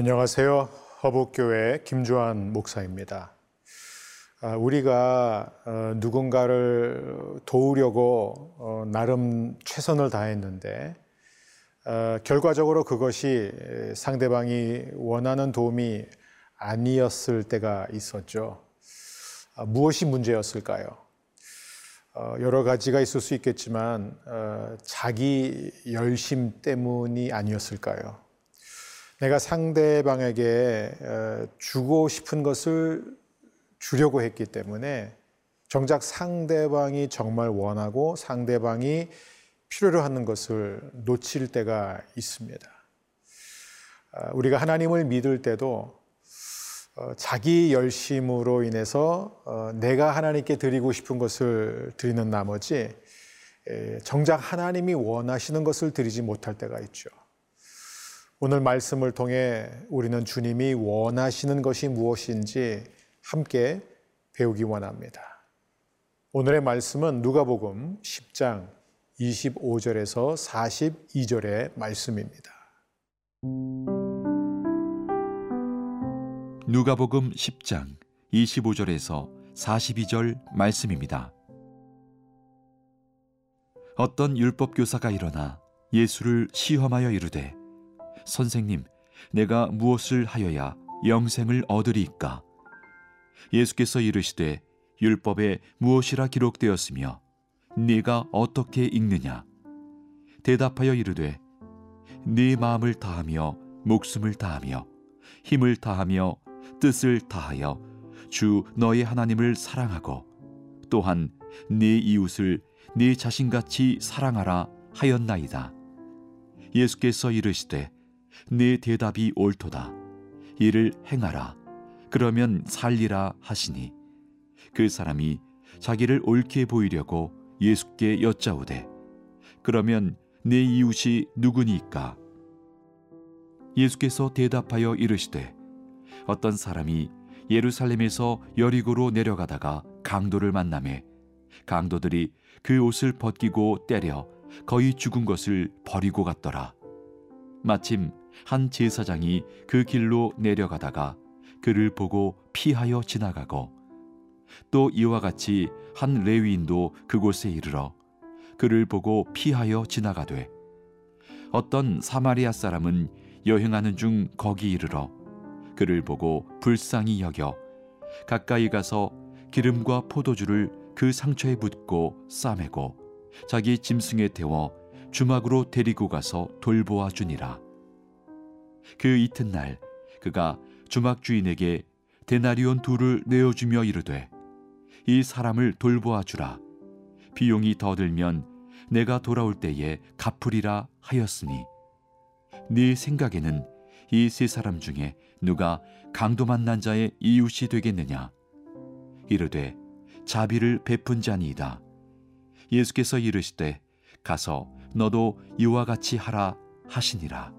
안녕하세요. 허북교회 김주환 목사입니다. 아, 우리가 어, 누군가를 도우려고 어, 나름 최선을 다했는데 어, 결과적으로 그것이 상대방이 원하는 도움이 아니었을 때가 있었죠. 아, 무엇이 문제였을까요? 여러 가지가 있을 수 있겠지만 자기 열심 때문이 아니었을까요? 내가 상대방에게 주고 싶은 것을 주려고 했기 때문에 정작 상대방이 정말 원하고 상대방이 필요로 하는 것을 놓칠 때가 있습니다. 아, 우리가 하나님을 믿을 때도 어, 자기 열심으로 인해서 어, 내가 하나님께 드리고 싶은 것을 드리는 나머지 정작 하나님이 원하시는 것을 드리지 못할 때가 있죠. 오늘 말씀을 통해 우리는 주님이 원하시는 것이 무엇인지 함께 배우기 원합니다. 오늘의 말씀은 누가복음 10장 25절에서 42절의 말씀입니다. 누가복음 10장 25절에서 42절 말씀입니다. 어떤 율법 교사가 일어나 예수를 시험하여 이르되 선생님 내가 무엇을 하여야 영생을 얻으리이까? 예수께서 이르시되 율법에 무엇이라 기록되었으며 네가 어떻게 읽느냐? 대답하여 이르되 네 마음을 다하며 목숨을 다하며 힘을 다하며 뜻을 다하여 주 너의 하나님을 사랑하고 또한 네 이웃을 네 자신같이 사랑하라 하였나이다. 예수께서 이르시되 네 대답이 옳도다. 이를 행하라. 그러면 살리라 하시니 그 사람이 자기를 옳게 보이려고 예수께 여짜오되 그러면 내 이웃이 누구니까? 예수께서 대답하여 이르시되 어떤 사람이 예루살렘에서 여리고로 내려가다가 강도를 만남에 강도들이 그 옷을 벗기고 때려 거의 죽은 것을 버리고 갔더라. 마침 한 제사장이 그 길로 내려가다가 그를 보고 피하여 지나가고 또 이와 같이 한 레위인도 그곳에 이르러 그를 보고 피하여 지나가되 어떤 사마리아 사람은 여행하는 중 거기 이르러 그를 보고 불쌍히 여겨 가까이 가서 기름과 포도주를 그 상처에 붓고 싸매고 자기 짐승에 태워 주막으로 데리고 가서 돌보아 주니라 그 이튿날 그가 주막 주인에게 데나리온 둘을 내어주며 이르되 이 사람을 돌보아 주라. 비용이 더 들면 내가 돌아올 때에 갚으리라 하였으니. 네 생각에는 이 세 사람 중에 누가 강도 만난 자의 이웃이 되겠느냐? 이르되 자비를 베푼 자니이다. 예수께서 이르시되 가서 너도 이와 같이 하라 하시니라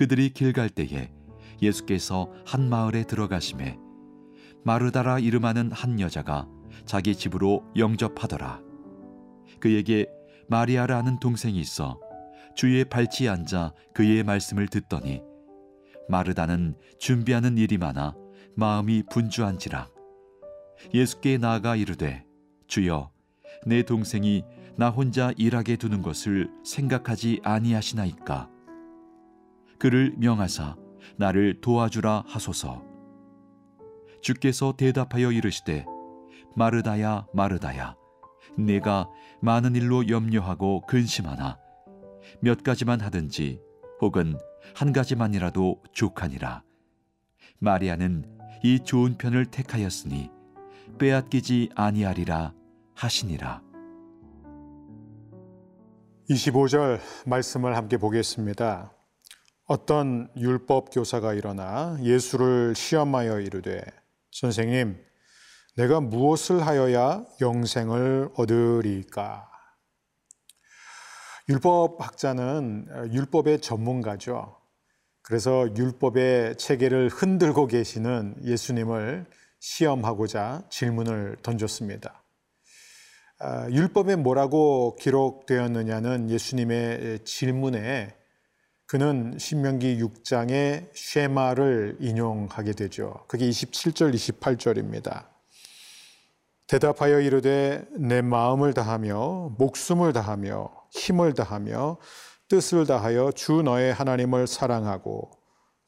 그들이 길 갈 때에 예수께서 한 마을에 들어가심에 마르다라 이름하는 한 여자가 자기 집으로 영접하더라. 그에게 마리아라는 동생이 있어 주의 발치에 앉아 그의 말씀을 듣더니 마르다는 준비하는 일이 많아 마음이 분주한지라 예수께 나아가 이르되 주여 내 동생이 나 혼자 일하게 두는 것을 생각하지 아니하시나이까 그를 명하사 나를 도와주라 하소서. 주께서 대답하여 이르시되 마르다야 마르다야 내가 많은 일로 염려하고 근심하나 몇 가지만 하든지 혹은 한 가지만이라도 족하니라 마리아는 이 좋은 편을 택하였으니 빼앗기지 아니하리라 하시니라 25절 말씀을 함께 보겠습니다. 어떤 율법 교사가 일어나 예수를 시험하여 이르되 선생님 내가 무엇을 하여야 영생을 얻으리까? 율법 학자는 율법의 전문가죠. 그래서 율법의 체계를 흔들고 계시는 예수님을 시험하고자 질문을 던졌습니다. 아, 율법에 뭐라고 기록되었느냐는 예수님의 질문에 그는 신명기 6장의 쉐마를 인용하게 되죠. 그게 27절, 28절입니다. 대답하여 이르되 내 마음을 다하며 목숨을 다하며 힘을 다하며 뜻을 다하여 주 너의 하나님을 사랑하고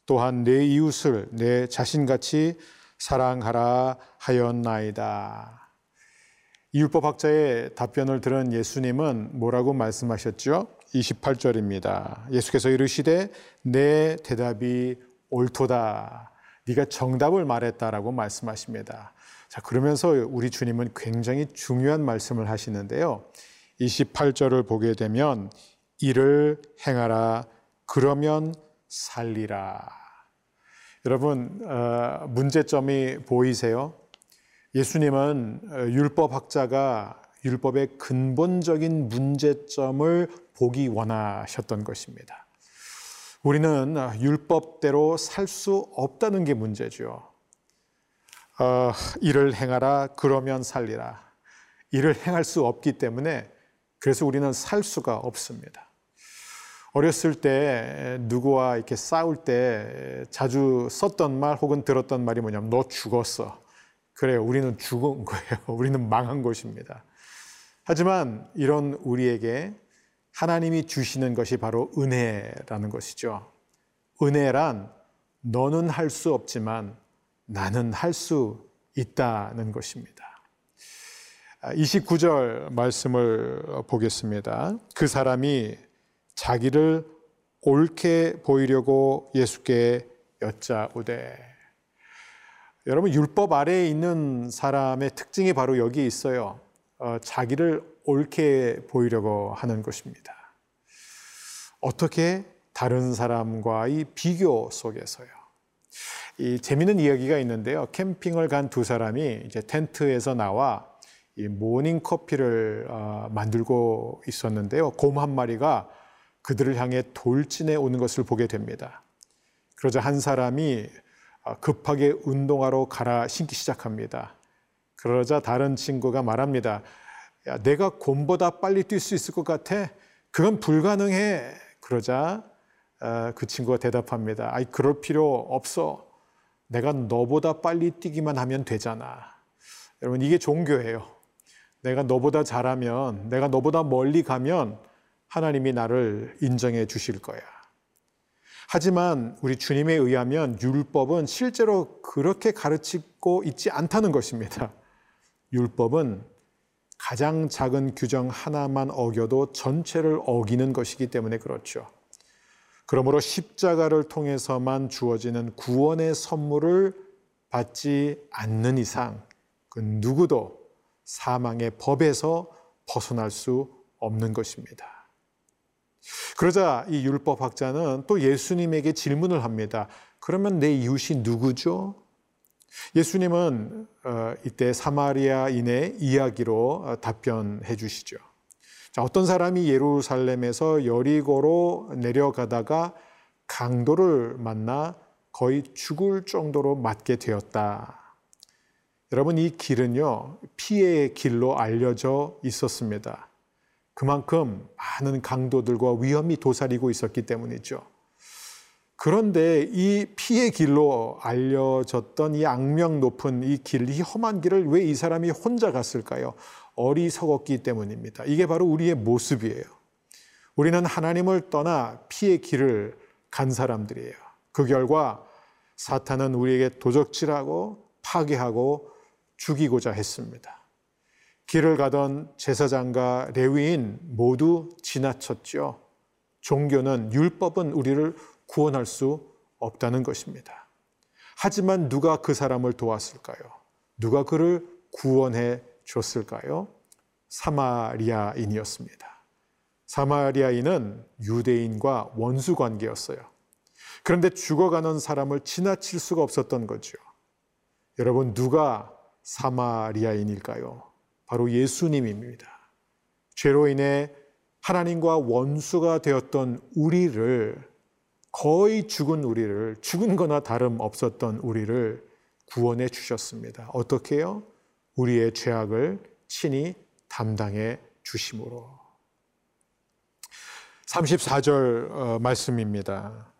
또한 내 이웃을 내 자신같이 사랑하라 하였나이다. 율법 학자의 답변을 들은 예수님은 뭐라고 말씀하셨죠? 28절입니다. 예수께서 이르시되 내 대답이 옳도다. 네가 정답을 말했다라고 말씀하십니다. 자, 그러면서 우리 주님은 굉장히 중요한 말씀을 하시는데요. 28절을 보게 되면 이를 행하라 그러면 살리라. 여러분 어, 문제점이 보이세요? 예수님은 어, 율법 학자가 율법의 근본적인 문제점을 보기 원하셨던 것입니다. 우리는 율법대로 살 수 없다는 게 문제죠. 어, 일을 행하라 그러면 살리라. 일을 행할 수 없기 때문에 그래서 우리는 살 수가 없습니다. 어렸을 때 누구와 이렇게 싸울 때 자주 썼던 말 혹은 들었던 말이 뭐냐면 너 죽었어. 그래요. 우리는 죽은 거예요. 우리는 망한 것입니다. 하지만 이런 우리에게 하나님이 주시는 것이 바로 은혜라는 것이죠. 은혜란 너는 할 수 없지만 나는 할 수 있다는 것입니다. 29절 말씀을 보겠습니다. 그 사람이 자기를 옳게 보이려고 예수께 여짜오되 여러분 율법 아래에 있는 사람의 특징이 바로 여기 있어요. 어, 자기를 옳게 보이려고 하는 것입니다. 어떻게 다른 사람과의 비교 속에서요. 이 재미있는 이야기가 있는데요. 캠핑을 간 두 사람이 이제 텐트에서 나와 이 모닝 커피를 어, 만들고 있었는데요. 곰 한 마리가 그들을 향해 돌진해 오는 것을 보게 됩니다. 그러자 한 사람이 어, 급하게 운동화로 갈아 신기 시작합니다. 그러자 다른 친구가 말합니다. 야, 내가 곰보다 빨리 뛸 수 있을 것 같아? 그건 불가능해. 그러자 어, 그 친구가 대답합니다. 아이, 그럴 필요 없어. 내가 너보다 빨리 뛰기만 하면 되잖아. 여러분, 이게 종교예요. 내가 너보다 잘하면, 내가 너보다 멀리 가면 하나님이 나를 인정해 주실 거야. 하지만 우리 주님에 의하면 율법은 실제로 그렇게 가르치고 있지 않다는 것입니다. 율법은 가장 작은 규정 하나만 어겨도 전체를 어기는 것이기 때문에 그렇죠. 그러므로 십자가를 통해서만 주어지는 구원의 선물을 받지 않는 이상 그 누구도 사망의 법에서 벗어날 수 없는 것입니다. 그러자 이 율법학자는 또 예수님에게 질문을 합니다. 그러면 내 이웃이 누구죠? 예수님은 어, 이때 사마리아인의 이야기로 어, 답변해 주시죠. 자, 어떤 사람이 예루살렘에서 여리고로 내려가다가 강도를 만나 거의 죽을 정도로 맞게 되었다. 여러분, 이 길은요, 피해의 길로 알려져 있었습니다. 그만큼 많은 강도들과 위험이 도사리고 있었기 때문이죠. 그런데 이 피의 길로 알려졌던 이 악명 높은 이 길, 이 험한 길을 왜 이 사람이 혼자 갔을까요? 어리석었기 때문입니다. 이게 바로 우리의 모습이에요. 우리는 하나님을 떠나 피의 길을 간 사람들이에요. 그 결과 사탄은 우리에게 도적질하고 파괴하고 죽이고자 했습니다. 길을 가던 제사장과 레위인 모두 지나쳤죠. 종교는 율법은 우리를 구원할 수 없다는 것입니다. 하지만 누가 그 사람을 도왔을까요? 누가 그를 구원해 줬을까요? 사마리아인이었습니다. 사마리아인은 유대인과 원수 관계였어요. 그런데 죽어가는 사람을 지나칠 수가 없었던 거죠. 여러분, 누가 사마리아인일까요? 바로 예수님입니다. 죄로 인해 하나님과 원수가 되었던 우리를 거의 죽은 우리를 죽은 거나 다름 없었던 우리를 구원해 주셨습니다. 어떻게요? 우리의 죄악을 친히 담당해 주심으로. 34절 어, 말씀입니다.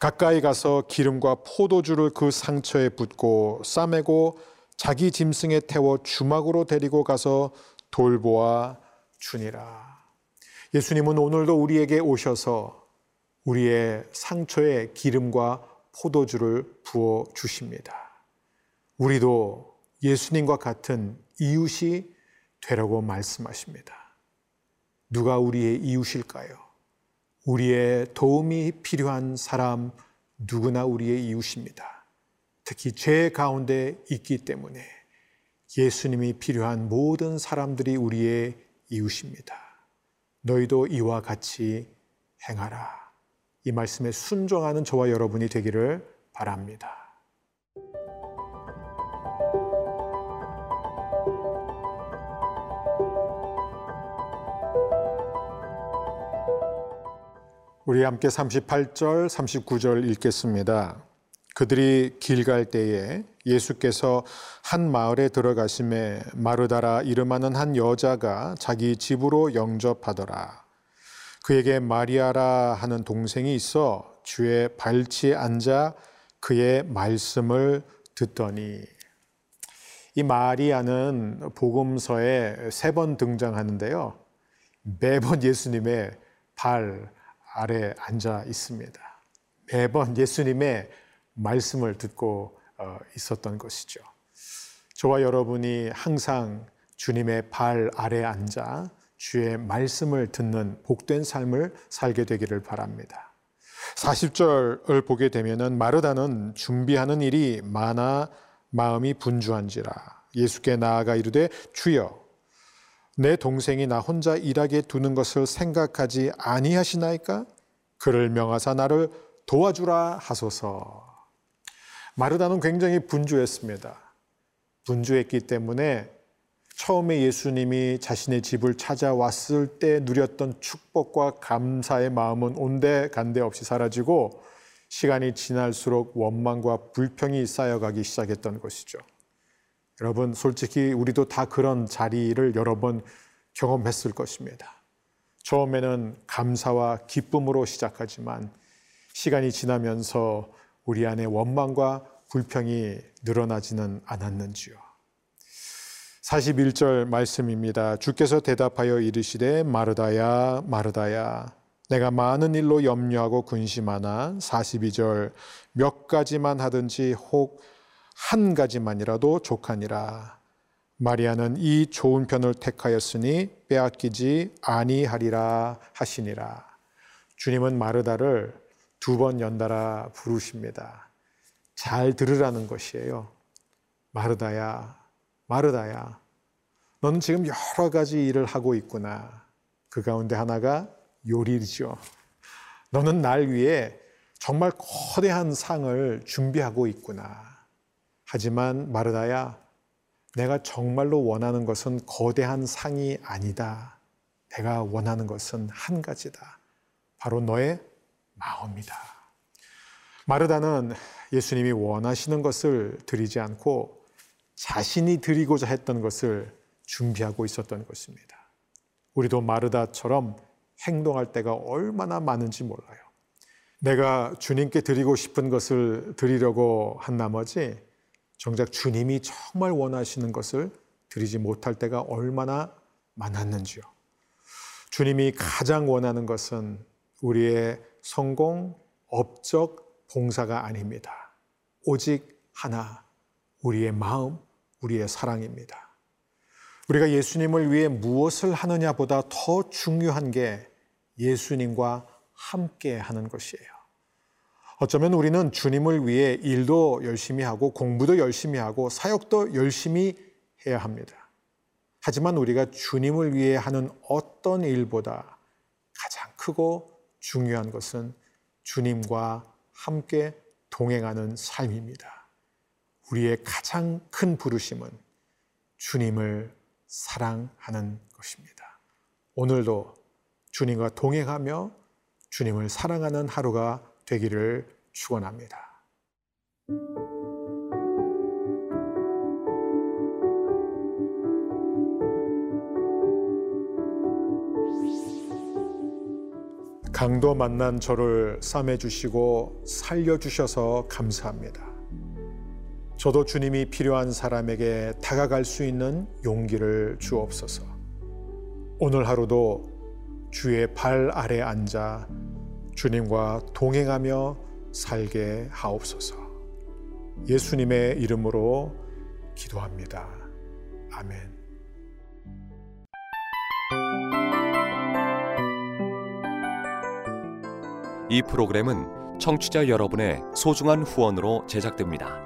가까이 가서 기름과 포도주를 그 상처에 붓고 싸매고 자기 짐승에 태워 주막으로 데리고 가서 돌보아 주니라. 예수님은 오늘도 우리에게 오셔서 우리의 상처에 기름과 포도주를 부어 주십니다. 우리도 예수님과 같은 이웃이 되라고 말씀하십니다. 누가 우리의 이웃일까요? 우리의 도움이 필요한 사람 누구나 우리의 이웃입니다. 특히 죄 가운데 있기 때문에 예수님이 필요한 모든 사람들이 우리의 이웃입니다. 너희도 이와 같이 행하라. 이 말씀에 순종하는 저와 여러분이 되기를 바랍니다. 우리 함께 38절, 39절 읽겠습니다. 그들이 길 갈 때에 예수께서 한 마을에 들어가심에 마르다라 이름하는 한 여자가 자기 집으로 영접하더라. 그에게 마리아라 하는 동생이 있어 주의 발치에 앉아 그의 말씀을 듣더니 이 마리아는 복음서에 세 번 등장하는데요. 매번 예수님의 발 아래 앉아 있습니다. 매번 예수님의 말씀을 듣고 어, 있었던 것이죠. 저와 여러분이 항상 주님의 발 아래 앉아 주의 말씀을 듣는 복된 삶을 살게 되기를 바랍니다. 40절을 보게 되면은 마르다는 준비하는 일이 많아 마음이 분주한지라 예수께 나아가 이르되 주여 내 동생이 나 혼자 일하게 두는 것을 생각하지 아니하시나이까? 그를 명하사 나를 도와주라 하소서. 마르다는 굉장히 분주했습니다. 분주했기 때문에 처음에 예수님이 자신의 집을 찾아왔을 때 누렸던 축복과 감사의 마음은 온데 간데 없이 사라지고 시간이 지날수록 원망과 불평이 쌓여가기 시작했던 것이죠. 여러분, 솔직히 우리도 다 그런 자리를 여러 번 경험했을 것입니다. 처음에는 감사와 기쁨으로 시작하지만 시간이 지나면서 우리 안에 원망과 불평이 늘어나지는 않았는지요. 41절 말씀입니다. 주께서 대답하여 이르시되 마르다야 마르다야 내가 많은 일로 염려하고 근심하나 42절 몇 가지만 하든지 혹 한 가지만이라도 족하니라. 마리아는 이 좋은 편을 택하였으니 빼앗기지 아니하리라 하시니라. 주님은 마르다를 두 번 연달아 부르십니다. 잘 들으라는 것이에요. 마르다야, 마르다야. 너는 지금 여러 가지 일을 하고 있구나. 그 가운데 하나가 요리죠. 너는 날 위해 정말 거대한 상을 준비하고 있구나. 하지만 마르다야, 내가 정말로 원하는 것은 거대한 상이 아니다. 내가 원하는 것은 한 가지다. 바로 너의 마음이다. 마르다는 예수님이 원하시는 것을 드리지 않고 자신이 드리고자 했던 것을 준비하고 있었던 것입니다. 우리도 마르다처럼 행동할 때가 얼마나 많은지 몰라요. 내가 주님께 드리고 싶은 것을 드리려고 한 나머지 정작 주님이 정말 원하시는 것을 드리지 못할 때가 얼마나 많았는지요. 주님이 가장 원하는 것은 우리의 성공, 업적, 봉사가 아닙니다. 오직 하나, 우리의 마음, 우리의 사랑입니다. 우리가 예수님을 위해 무엇을 하느냐보다 더 중요한 게 예수님과 함께 하는 것이에요. 어쩌면 우리는 주님을 위해 일도 열심히 하고 공부도 열심히 하고 사역도 열심히 해야 합니다. 하지만 우리가 주님을 위해 하는 어떤 일보다 가장 크고 중요한 것은 주님과 함께 동행하는 삶입니다. 우리의 가장 큰 부르심은 주님을 사랑하는 것입니다. 오늘도 주님과 동행하며 주님을 사랑하는 하루가 되기를 축원합니다. 강도 만난 저를 싸매주시고 살려주셔서 감사합니다. 저도 주님이 필요한 사람에게 다가갈 수 있는 용기를 주옵소서. 오늘 하루도 주의 발 아래 앉아 주님과 동행하며 살게 하옵소서. 예수님의 이름으로 기도합니다. 아멘. 이 프로그램은 청취자 여러분의 소중한 후원으로 제작됩니다.